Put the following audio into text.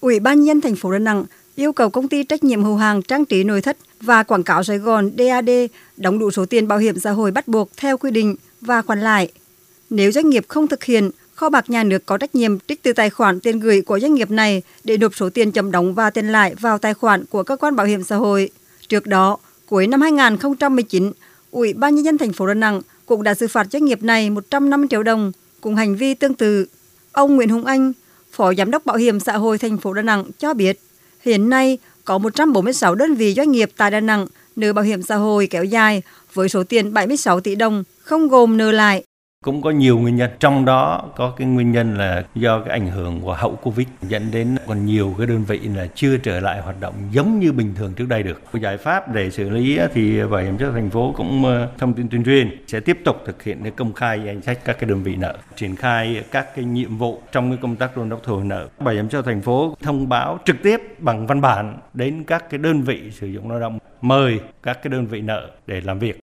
Ủy ban nhân thành phố Đà Nẵng yêu cầu công ty trách nhiệm hữu hạn trang trí nội thất và quảng cáo Sài Gòn DAD đóng đủ số tiền bảo hiểm xã hội bắt buộc theo quy định và khoản lại. Nếu doanh nghiệp không thực hiện, kho bạc nhà nước có trách nhiệm trích từ tài khoản tiền gửi của doanh nghiệp này để nộp số tiền chậm đóng và tiền lãi vào tài khoản của cơ quan bảo hiểm xã hội. Trước đó, cuối năm 2019, Ủy ban nhân dân thành phố Đà Nẵng cũng đã xử phạt doanh nghiệp này 150 triệu đồng cùng hành vi tương tự. Ông Nguyễn Hùng Anh, Phó Giám đốc Bảo hiểm xã hội thành phố Đà Nẵng cho biết, hiện nay có 146 đơn vị doanh nghiệp tại Đà Nẵng nợ bảo hiểm xã hội kéo dài với số tiền 76 tỷ đồng, không gồm nợ lại cũng có nhiều nguyên nhân. Trong đó có cái nguyên nhân là do cái ảnh hưởng của hậu covid dẫn đến còn nhiều cái đơn vị là chưa trở lại hoạt động giống như bình thường trước đây được. Giải pháp để xử lý thì bảo hiểm xã thành phố cũng ờ, thông tin tuyên truyền sẽ tiếp tục thực hiện cái công khai danh sách các cái đơn vị nợ, triển khai các cái nhiệm vụ trong cái công tác đôn đốc thu hồi nợ. Bảo hiểm xã thành phố thông báo trực tiếp bằng văn bản đến các cái đơn vị sử dụng lao động mời các cái đơn vị nợ để làm việc.